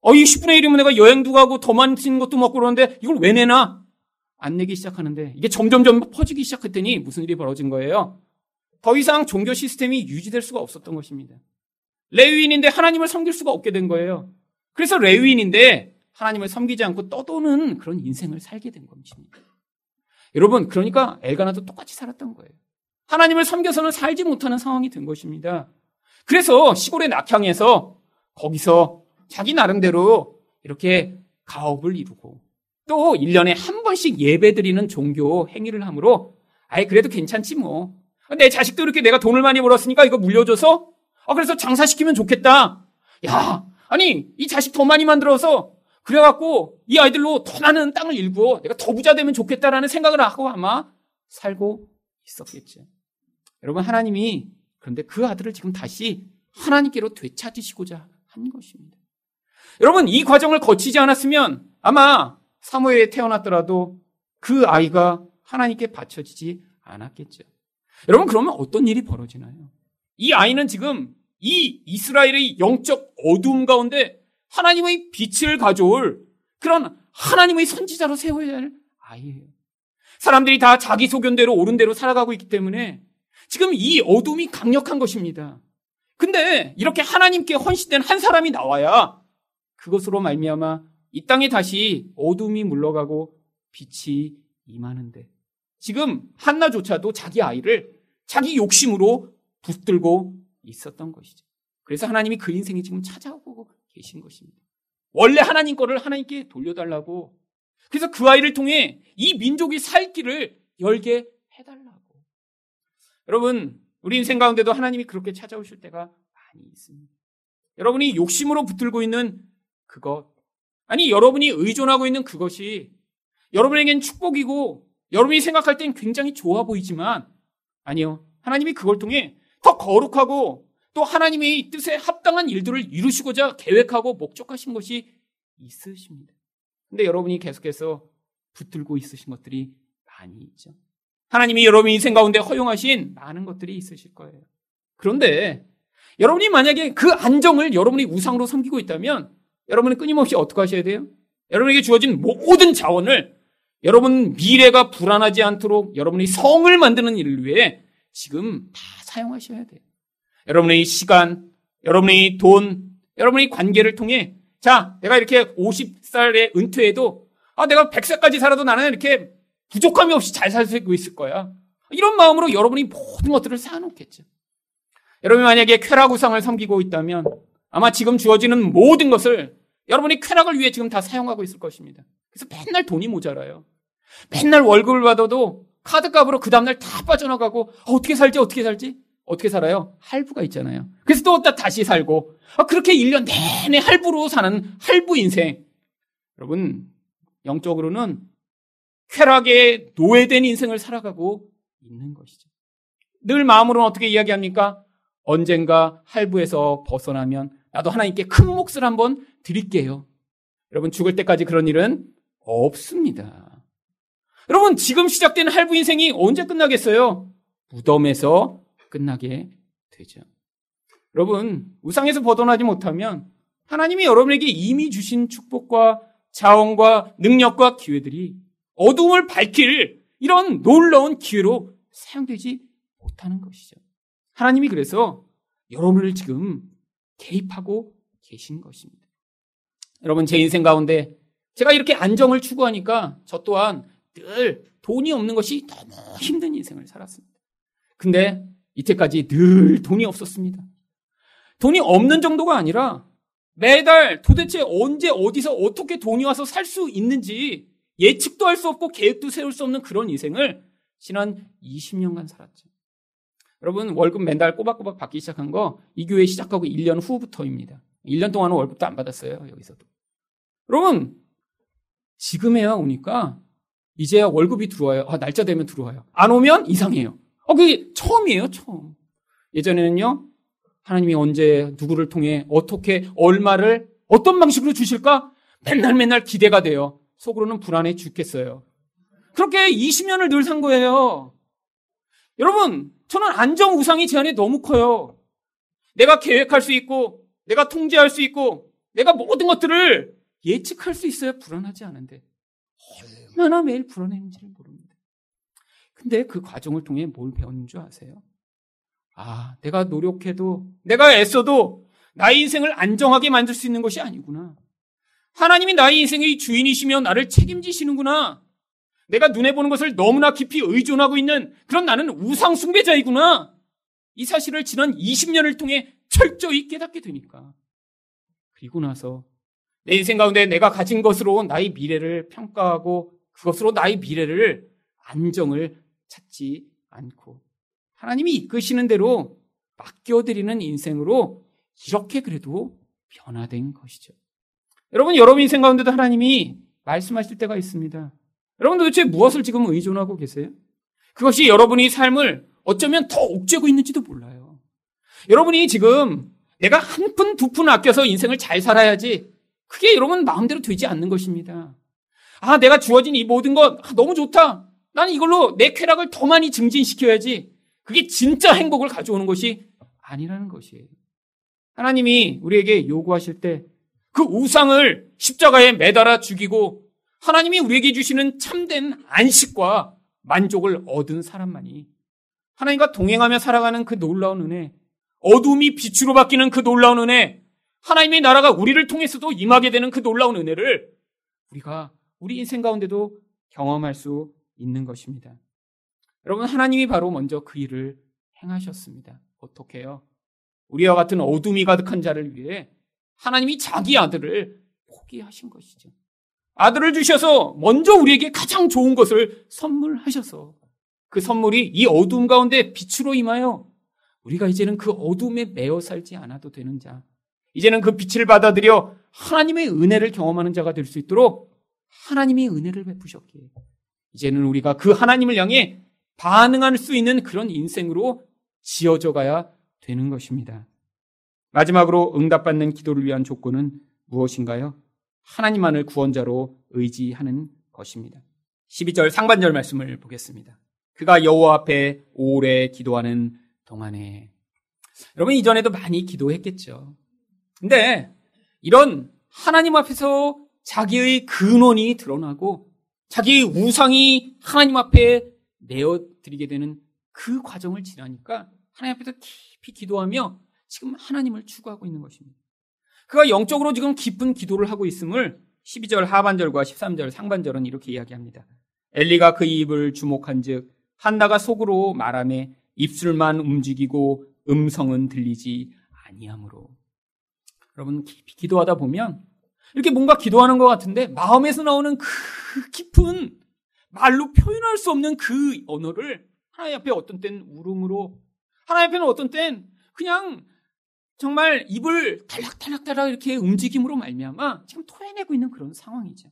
어, 이 10분의 1이면 내가 여행도 가고 더 많은 것도 먹고 그러는데 이걸 왜 내나? 안 내기 시작하는데 이게 점점점 퍼지기 시작했더니 무슨 일이 벌어진 거예요? 더 이상 종교 시스템이 유지될 수가 없었던 것입니다. 레위인인데 하나님을 섬길 수가 없게 된 거예요. 그래서 레위인인데 하나님을 섬기지 않고 떠도는 그런 인생을 살게 된 것입니다. 여러분, 그러니까 엘가나도 똑같이 살았던 거예요. 하나님을 섬겨서는 살지 못하는 상황이 된 것입니다. 그래서 시골의 낙향에서 거기서 자기 나름대로 이렇게 가업을 이루고 또 1년에 한 번씩 예배 드리는 종교 행위를 함으로 아예 그래도 괜찮지 뭐. 내 자식도 이렇게 내가 돈을 많이 벌었으니까 이거 물려줘서 아 그래서 장사시키면 좋겠다. 야 아니 이 자식 더 많이 만들어서 그래갖고 이 아이들로 더 많은 땅을 일구어 내가 더 부자 되면 좋겠다라는 생각을 하고 아마 살고 있었겠죠. 여러분 하나님이 그런데 그 아들을 지금 다시 하나님께로 되찾으시고자 한 것입니다. 여러분 이 과정을 거치지 않았으면 아마 사무엘에 태어났더라도 그 아이가 하나님께 바쳐지지 않았겠죠. 여러분 그러면 어떤 일이 벌어지나요? 이 아이는 지금 이 이스라엘의 영적 어두움 가운데 하나님의 빛을 가져올 그런 하나님의 선지자로 세워야 할 아이예요. 사람들이 다 자기 소견대로 옳은 대로 살아가고 있기 때문에 지금 이 어둠이 강력한 것입니다. 근데 이렇게 하나님께 헌신된 한 사람이 나와야 그것으로 말미암아 이 땅에 다시 어둠이 물러가고 빛이 임하는데 지금 한나조차도 자기 아이를 자기 욕심으로 붙들고 있었던 것이죠. 그래서 하나님이 그 인생에 지금 찾아오고 계신 것입니다. 원래 하나님 거를 하나님께 돌려달라고. 그래서 그 아이를 통해 이 민족이 살 길을 열게 해달라고. 여러분, 우리 인생 가운데도 하나님이 그렇게 찾아오실 때가 많이 있습니다. 여러분이 욕심으로 붙들고 있는 그것, 아니, 여러분이 의존하고 있는 그것이 여러분에겐 축복이고 여러분이 생각할 땐 굉장히 좋아 보이지만 아니요. 하나님이 그걸 통해 더 거룩하고 또 하나님의 뜻에 합당한 일들을 이루시고자 계획하고 목적하신 것이 있으십니다. 근데 여러분이 계속해서 붙들고 있으신 것들이 많이 있죠. 하나님이 여러분 인생 가운데 허용하신 많은 것들이 있으실 거예요. 그런데 여러분이 만약에 그 안정을 여러분이 우상으로 섬기고 있다면 여러분은 끊임없이 어떻게 하셔야 돼요? 여러분에게 주어진 모든 자원을 여러분 미래가 불안하지 않도록 여러분이 성을 만드는 일을 위해 지금 다 사용하셔야 돼요. 여러분의 시간, 여러분의 돈, 여러분의 관계를 통해 자, 내가 이렇게 50살에 은퇴해도 아, 내가 100살까지 살아도 나는 이렇게 부족함이 없이 잘 살 수 있을 거야. 이런 마음으로 여러분이 모든 것들을 쌓아놓겠죠. 여러분이 만약에 쾌락우상을 섬기고 있다면 아마 지금 주어지는 모든 것을 여러분이 쾌락을 위해 지금 다 사용하고 있을 것입니다. 그래서 맨날 돈이 모자라요. 맨날 월급을 받아도 카드값으로 그 다음날 다 빠져나가고 어, 떻게 살지 어떻게 살지 어떻게 살아요? 할부가 있잖아요. 그래서 또 다시 살고 아, 그렇게 1년 내내 할부로 사는 할부 인생. 여러분 영적으로는 쾌락에 노예된 인생을 살아가고 있는 것이죠. 늘 마음으로는 어떻게 이야기합니까? 언젠가 할부에서 벗어나면 나도 하나님께 큰 몫을 한번 드릴게요. 여러분 죽을 때까지 그런 일은 없습니다. 여러분 지금 시작된 할부 인생이 언제 끝나겠어요? 무덤에서 끝나게 되죠. 여러분 우상에서 벗어나지 못하면 하나님이 여러분에게 이미 주신 축복과 자원과 능력과 기회들이 어둠을 밝힐 이런 놀라운 기회로 사용되지 못하는 것이죠. 하나님이 그래서 여러분을 지금 개입하고 계신 것입니다. 여러분, 제 인생 가운데 제가 이렇게 안정을 추구하니까 저 또한 늘 돈이 없는 것이 너무 힘든 인생을 살았습니다. 근데 이때까지 늘 돈이 없었습니다. 돈이 없는 정도가 아니라 매달 도대체 언제 어디서 어떻게 돈이 와서 살 수 있는지 예측도 할 수 없고 계획도 세울 수 없는 그런 인생을 지난 20년간 살았죠. 여러분 월급 맨달 꼬박꼬박 받기 시작한 거 이 교회 시작하고 1년 후부터입니다. 1년 동안은 월급도 안 받았어요. 여기서도. 여러분 지금에야 오니까 이제야 월급이 들어와요. 아, 날짜 되면 들어와요. 안 오면 이상해요. 어, 그게 처음이에요, 처음. 예전에는요, 하나님이 언제 누구를 통해 어떻게 얼마를 어떤 방식으로 주실까? 맨날 맨날 기대가 돼요. 속으로는 불안해 죽겠어요. 그렇게 20년을 늘 산 거예요. 여러분, 저는 안정 우상이 제 안에 너무 커요. 내가 계획할 수 있고, 내가 통제할 수 있고, 내가 모든 것들을 예측할 수 있어야 불안하지 않은데, 얼마나 매일 불안했는지를 모릅니다. 근데 그 과정을 통해 뭘 배웠는 줄 아세요? 아, 내가 노력해도, 내가 애써도 나의 인생을 안정하게 만들 수 있는 것이 아니구나. 하나님이 나의 인생의 주인이시며 나를 책임지시는구나. 내가 눈에 보는 것을 너무나 깊이 의존하고 있는 그런 나는 우상숭배자이구나. 이 사실을 지난 20년을 통해 철저히 깨닫게 되니까. 그리고 나서 내 인생 가운데 내가 가진 것으로 나의 미래를 평가하고 그것으로 나의 미래를 안정을 찾지 않고 하나님이 이끄시는 대로 맡겨드리는 인생으로 이렇게 그래도 변화된 것이죠. 여러분, 여러분 인생 가운데도 하나님이 말씀하실 때가 있습니다. 여러분 도대체 무엇을 지금 의존하고 계세요? 그것이 여러분이 삶을 어쩌면 더 옥죄고 있는지도 몰라요. 여러분이 지금 내가 한 푼, 두 푼 아껴서 인생을 잘 살아야지 그게 여러분 마음대로 되지 않는 것입니다. 아, 내가 주어진 이 모든 것 아, 너무 좋다. 나는 이걸로 내 쾌락을 더 많이 증진시켜야지. 그게 진짜 행복을 가져오는 것이 아니라는 것이에요. 하나님이 우리에게 요구하실 때 그 우상을 십자가에 매달아 죽이고 하나님이 우리에게 주시는 참된 안식과 만족을 얻은 사람만이 하나님과 동행하며 살아가는 그 놀라운 은혜, 어둠이 빛으로 바뀌는 그 놀라운 은혜, 하나님의 나라가 우리를 통해서도 임하게 되는 그 놀라운 은혜를 우리가 우리 인생 가운데도 경험할 수 있는 것입니다. 여러분, 하나님이 바로 먼저 그 일을 행하셨습니다. 어떻게요? 우리와 같은 어둠이 가득한 자를 위해 하나님이 자기 아들을 포기하신 것이죠. 아들을 주셔서 먼저 우리에게 가장 좋은 것을 선물하셔서 그 선물이 이 어둠 가운데 빛으로 임하여 우리가 이제는 그 어둠에 매어 살지 않아도 되는 자, 이제는 그 빛을 받아들여 하나님의 은혜를 경험하는 자가 될 수 있도록 하나님이 은혜를 베푸셨기에 이제는 우리가 그 하나님을 향해 반응할 수 있는 그런 인생으로 지어져 가야 되는 것입니다. 마지막으로 응답받는 기도를 위한 조건은 무엇인가요? 하나님만을 구원자로 의지하는 것입니다. 12절 상반절 말씀을 보겠습니다. 그가 여호와 앞에 오래 기도하는 동안에 여러분 이전에도 많이 기도했겠죠. 근데 이런 하나님 앞에서 자기의 근원이 드러나고 자기의 우상이 하나님 앞에 내어드리게 되는 그 과정을 지나니까 하나님 앞에서 깊이 기도하며 지금 하나님을 추구하고 있는 것입니다. 그가 영적으로 지금 깊은 기도를 하고 있음을 12절 하반절과 13절 상반절은 이렇게 이야기합니다. 엘리가 그 입을 주목한 즉 한나가 속으로 말함에 입술만 움직이고 음성은 들리지 아니하므로 여러분 기도하다 보면 이렇게 뭔가 기도하는 것 같은데 마음에서 나오는 그 깊은 말로 표현할 수 없는 그 언어를 하나님 앞에 어떤 때는 울음으로 하나님 앞에는 어떤 때는 그냥 정말 입을 달락달락달락 이렇게 움직임으로 말미암아 지금 토해내고 있는 그런 상황이죠.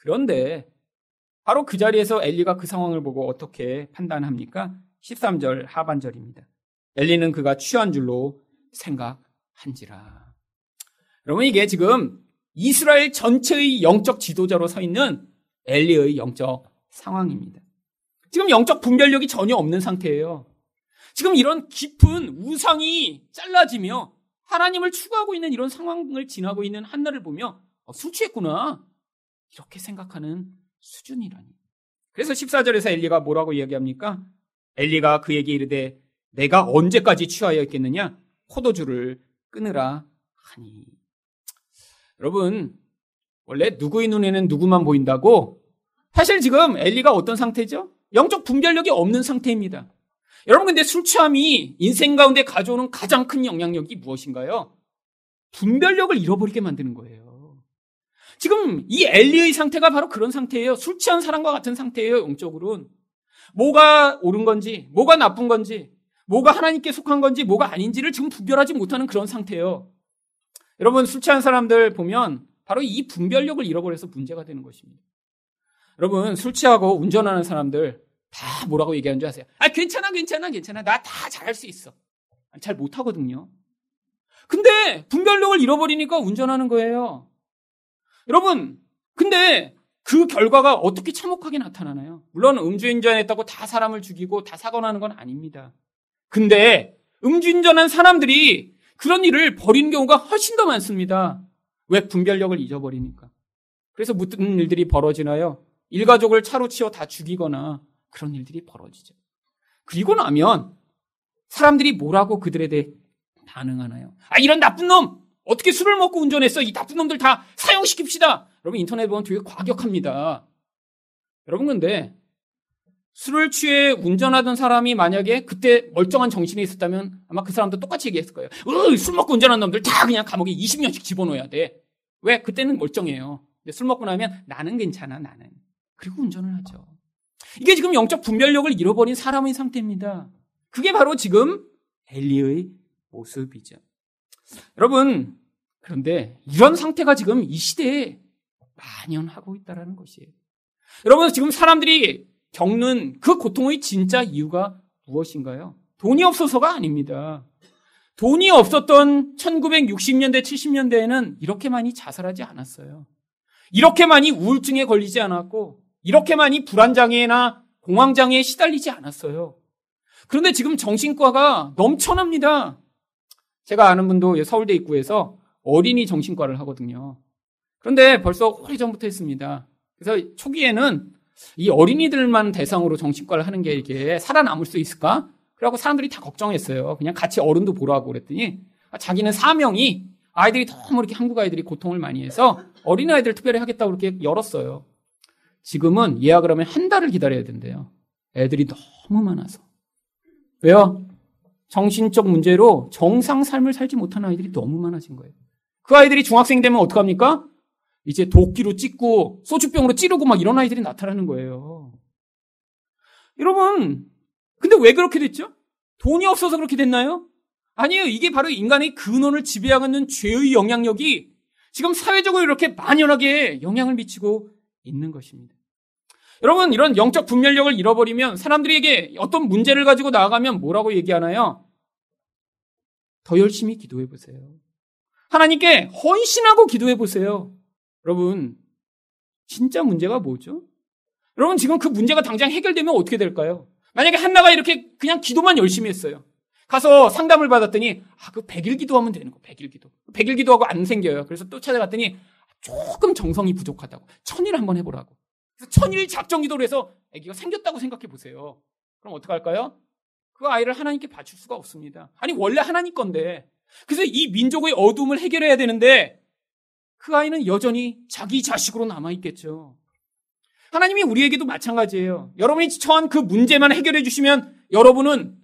그런데 바로 그 자리에서 엘리가 그 상황을 보고 어떻게 판단합니까? 13절 하반절입니다. 엘리는 그가 취한 줄로 생각한지라. 여러분 이게 지금 이스라엘 전체의 영적 지도자로 서 있는 엘리의 영적 상황입니다. 지금 영적 분별력이 전혀 없는 상태예요. 지금 이런 깊은 우상이 잘라지며 하나님을 추구하고 있는 이런 상황을 지나고 있는 한나를 보며 어, 술 취했구나. 이렇게 생각하는 수준이라니. 그래서 14절에서 엘리가 뭐라고 이야기합니까? 엘리가 그에게 이르되 내가 언제까지 취하여 있겠느냐? 포도주를 끊으라 하니. 여러분, 원래 누구의 눈에는 누구만 보인다고? 사실 지금 엘리가 어떤 상태죠? 영적 분별력이 없는 상태입니다. 여러분 근데 술 취함이 인생 가운데 가져오는 가장 큰 영향력이 무엇인가요? 분별력을 잃어버리게 만드는 거예요. 지금 이 엘리의 상태가 바로 그런 상태예요. 술 취한 사람과 같은 상태예요, 영적으로는. 뭐가 옳은 건지, 뭐가 나쁜 건지, 뭐가 하나님께 속한 건지, 뭐가 아닌지를 지금 분별하지 못하는 그런 상태예요. 여러분, 술 취한 사람들 보면 바로 이 분별력을 잃어버려서 문제가 되는 것입니다. 여러분, 술 취하고 운전하는 사람들 다 뭐라고 얘기하는 줄 아세요? 아, 괜찮아, 괜찮아, 괜찮아. 나 다 잘할 수 있어. 잘 못하거든요. 근데 분별력을 잃어버리니까 운전하는 거예요. 여러분, 근데 그 결과가 어떻게 참혹하게 나타나나요? 물론 음주운전했다고 다 사람을 죽이고 다 사고 나는 건 아닙니다. 근데 음주운전한 사람들이 그런 일을 벌이는 경우가 훨씬 더 많습니다. 왜 분별력을 잊어버리니까. 그래서 무슨 일들이 벌어지나요? 일가족을 차로 치워 다 죽이거나 그런 일들이 벌어지죠. 그리고 나면 사람들이 뭐라고 그들에 대해 반응하나요? 아, 이런 나쁜 놈! 어떻게 술을 먹고 운전했어? 이 나쁜 놈들 다 사형시킵시다! 여러분 인터넷 보면 되게 과격합니다. 여러분 근데 술을 취해 운전하던 사람이 만약에 그때 멀쩡한 정신이 있었다면 아마 그 사람도 똑같이 얘기했을 거예요. 술 먹고 운전한 놈들 다 그냥 감옥에 20년씩 집어넣어야 돼. 왜? 그때는 멀쩡해요. 근데 술 먹고 나면 나는 괜찮아, 나는. 그리고 운전을 하죠. 이게 지금 영적 분별력을 잃어버린 사람의 상태입니다. 그게 바로 지금 엘리의 모습이죠. 여러분, 그런데 이런 상태가 지금 이 시대에 만연하고 있다는 것이에요. 여러분, 지금 사람들이 겪는 그 고통의 진짜 이유가 무엇인가요? 돈이 없어서가 아닙니다. 돈이 없었던 1960년대, 70년대에는 이렇게 많이 자살하지 않았어요. 이렇게 많이 우울증에 걸리지 않았고, 이렇게 많이 불안장애나 공황장애에 시달리지 않았어요. 그런데 지금 정신과가 넘쳐납니다. 제가 아는 분도 서울대 입구에서 어린이 정신과를 하거든요. 그런데 벌써 오래전부터 했습니다. 그래서 초기에는 이 어린이들만 대상으로 정신과를 하는 게 이게 살아남을 수 있을까? 그래갖고 사람들이 다 걱정했어요. 그냥 같이 어른도 보라고 그랬더니 자기는 사명이 아이들이 너무 이렇게 한국 아이들이 고통을 많이 해서 어린아이들 특별히 하겠다고 그렇게 열었어요. 지금은 예약을 하면 한 달을 기다려야 된대요. 애들이 너무 많아서. 왜요? 정신적 문제로 정상 삶을 살지 못하는 아이들이 너무 많아진 거예요. 그 아이들이 중학생 되면 어떡합니까? 이제 도끼로 찍고 소주병으로 찌르고 막 이런 아이들이 나타나는 거예요. 여러분, 근데 왜 그렇게 됐죠? 돈이 없어서 그렇게 됐나요? 아니에요. 이게 바로 인간의 근원을 지배하고 있는 죄의 영향력이 지금 사회적으로 이렇게 만연하게 영향을 미치고 있는 것입니다. 여러분, 이런 영적 분별력을 잃어버리면 사람들에게 어떤 문제를 가지고 나아가면 뭐라고 얘기하나요? 더 열심히 기도해 보세요. 하나님께 헌신하고 기도해 보세요. 여러분, 진짜 문제가 뭐죠? 여러분, 지금 그 문제가 당장 해결되면 어떻게 될까요? 만약에 한나가 이렇게 그냥 기도만 열심히 했어요. 가서 상담을 받았더니, 아, 그 100일 기도하면 되는 거, 100일 기도. 100일 기도하고 안 생겨요. 그래서 또 찾아갔더니, 조금 정성이 부족하다고. 천일 한번 해보라고. 그래서 천일 작정 기도를 해서 아기가 생겼다고 생각해 보세요. 그럼 어떡할까요? 그 아이를 하나님께 바칠 수가 없습니다. 아니, 원래 하나님 건데. 그래서 이 민족의 어둠을 해결해야 되는데, 그 아이는 여전히 자기 자식으로 남아있겠죠. 하나님이 우리에게도 마찬가지예요. 여러분이 처한 그 문제만 해결해 주시면 여러분은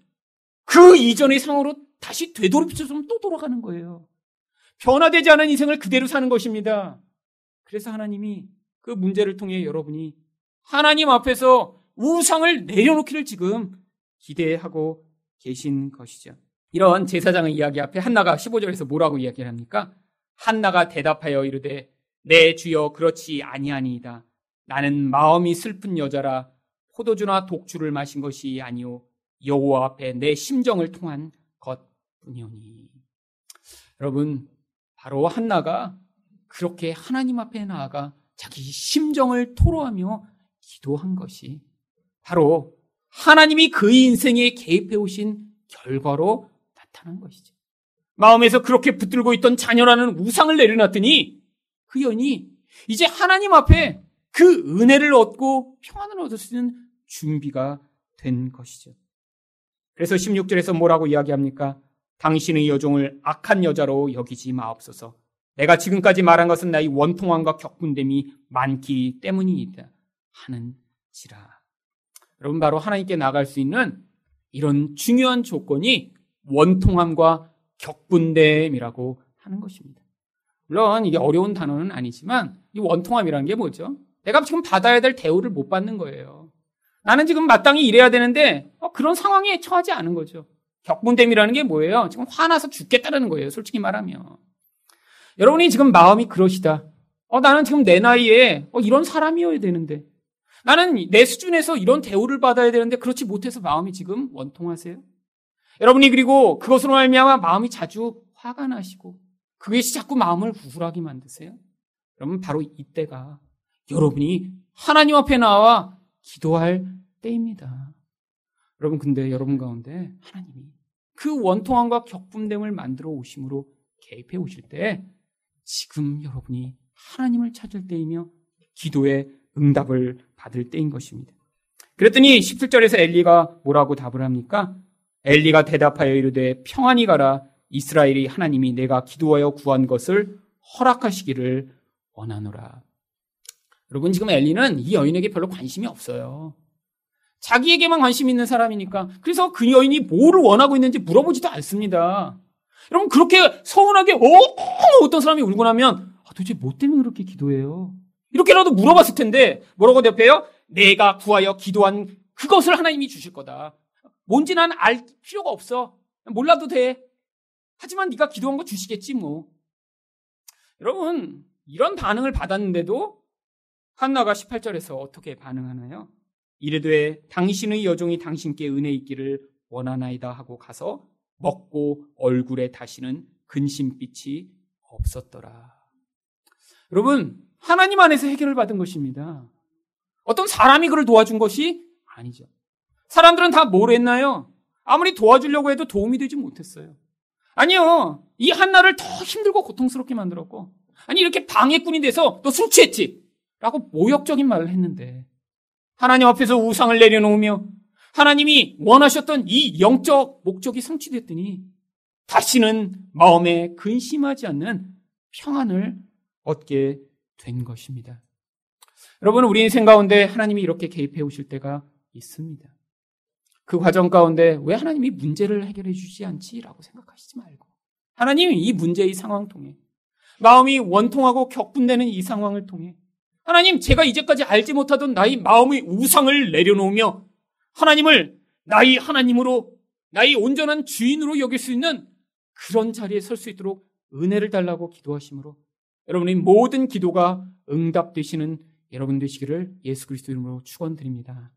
그 이전의 상으로 다시 되돌이쳐서 또 돌아가는 거예요. 변화되지 않은 인생을 그대로 사는 것입니다. 그래서 하나님이 그 문제를 통해 여러분이 하나님 앞에서 우상을 내려놓기를 지금 기대하고 계신 것이죠. 이런 제사장의 이야기 앞에 한나가 15절에서 뭐라고 이야기를 합니까? 한나가 대답하여 이르되 내 주여 그렇지 아니하니이다. 나는 마음이 슬픈 여자라 포도주나 독주를 마신 것이 아니오 여호와 앞에 내 심정을 통한 것뿐이오니. 여러분 바로 한나가 그렇게 하나님 앞에 나아가 자기 심정을 토로하며 기도한 것이 바로 하나님이 그의 인생에 개입해 오신 결과로 나타난 것이죠. 마음에서 그렇게 붙들고 있던 자녀라는 우상을 내려놨더니 그 연이 이제 하나님 앞에 그 은혜를 얻고 평안을 얻을 수 있는 준비가 된 것이죠. 그래서 16절에서 뭐라고 이야기합니까? 당신의 여종을 악한 여자로 여기지 마옵소서. 내가 지금까지 말한 것은 나의 원통함과 격분됨이 많기 때문이다. 하는지라. 여러분 바로 하나님께 나갈 수 있는 이런 중요한 조건이 원통함과 격분됨이라고 하는 것입니다. 물론 이게 어려운 단어는 아니지만 이 원통함이라는 게 뭐죠? 내가 지금 받아야 될 대우를 못 받는 거예요. 나는 지금 마땅히 일해야 되는데 어, 그런 상황에 처하지 않은 거죠. 격분됨이라는 게 뭐예요? 지금 화나서 죽겠다는 거예요. 솔직히 말하면. 여러분이 지금 마음이 그러시다. 어, 나는 지금 내 나이에 어, 이런 사람이어야 되는데. 나는 내 수준에서 이런 대우를 받아야 되는데 그렇지 못해서 마음이 지금 원통하세요? 여러분이 그리고 그것으로 말미암아 마음이 자주 화가 나시고 그것이 자꾸 마음을 우울하게 만드세요. 그러면 바로 이때가 여러분이 하나님 앞에 나와 기도할 때입니다. 여러분 근데 여러분 가운데 하나님이 그 원통함과 격분됨을 만들어 오심으로 개입해 오실 때 지금 여러분이 하나님을 찾을 때이며 기도의 응답을 받을 때인 것입니다. 그랬더니 17절에서 엘리가 뭐라고 답을 합니까? 엘리가 대답하여 이르되 평안히 가라 이스라엘이 하나님이 내가 기도하여 구한 것을 허락하시기를 원하노라. 여러분 지금 엘리는 이 여인에게 별로 관심이 없어요. 자기에게만 관심 있는 사람이니까 그래서 그 여인이 뭐를 원하고 있는지 물어보지도 않습니다. 여러분 그렇게 서운하게 어 어떤 사람이 울고 나면 아, 도대체 뭐 때문에 그렇게 기도해요? 이렇게라도 물어봤을 텐데 뭐라고 대답해요? 내가 구하여 기도한 그것을 하나님이 주실 거다. 뭔지 난 알 필요가 없어. 몰라도 돼. 하지만 네가 기도한 거 주시겠지 뭐. 여러분 이런 반응을 받았는데도 한나가 18절에서 어떻게 반응하나요? 이르되 당신의 여종이 당신께 은혜 있기를 원하나이다 하고 가서 먹고 얼굴에 다시는 근심빛이 없었더라. 여러분 하나님 안에서 해결을 받은 것입니다. 어떤 사람이 그를 도와준 것이 아니죠. 사람들은 다 뭘 했나요? 아무리 도와주려고 해도 도움이 되지 못했어요. 아니요. 이 한나를 더 힘들고 고통스럽게 만들었고, 아니, 이렇게 방해꾼이 돼서 너술 취했지? 라고 모욕적인 말을 했는데, 하나님 앞에서 우상을 내려놓으며, 하나님이 원하셨던 이 영적 목적이 성취됐더니, 다시는 마음에 근심하지 않는 평안을 얻게 된 것입니다. 여러분, 우리 인생 가운데 하나님이 이렇게 개입해 오실 때가 있습니다. 그 과정 가운데 왜 하나님이 문제를 해결해 주지 않지라고 생각하시지 말고. 하나님이 이 문제의 상황 통해. 마음이 원통하고 격분되는 이 상황을 통해. 하나님 제가 이제까지 알지 못하던 나의 마음의 우상을 내려놓으며 하나님을 나의 하나님으로 나의 온전한 주인으로 여길 수 있는 그런 자리에 설 수 있도록 은혜를 달라고 기도하심으로 여러분의 모든 기도가 응답되시는 여러분 되시기를 예수 그리스도 이름으로 축원드립니다.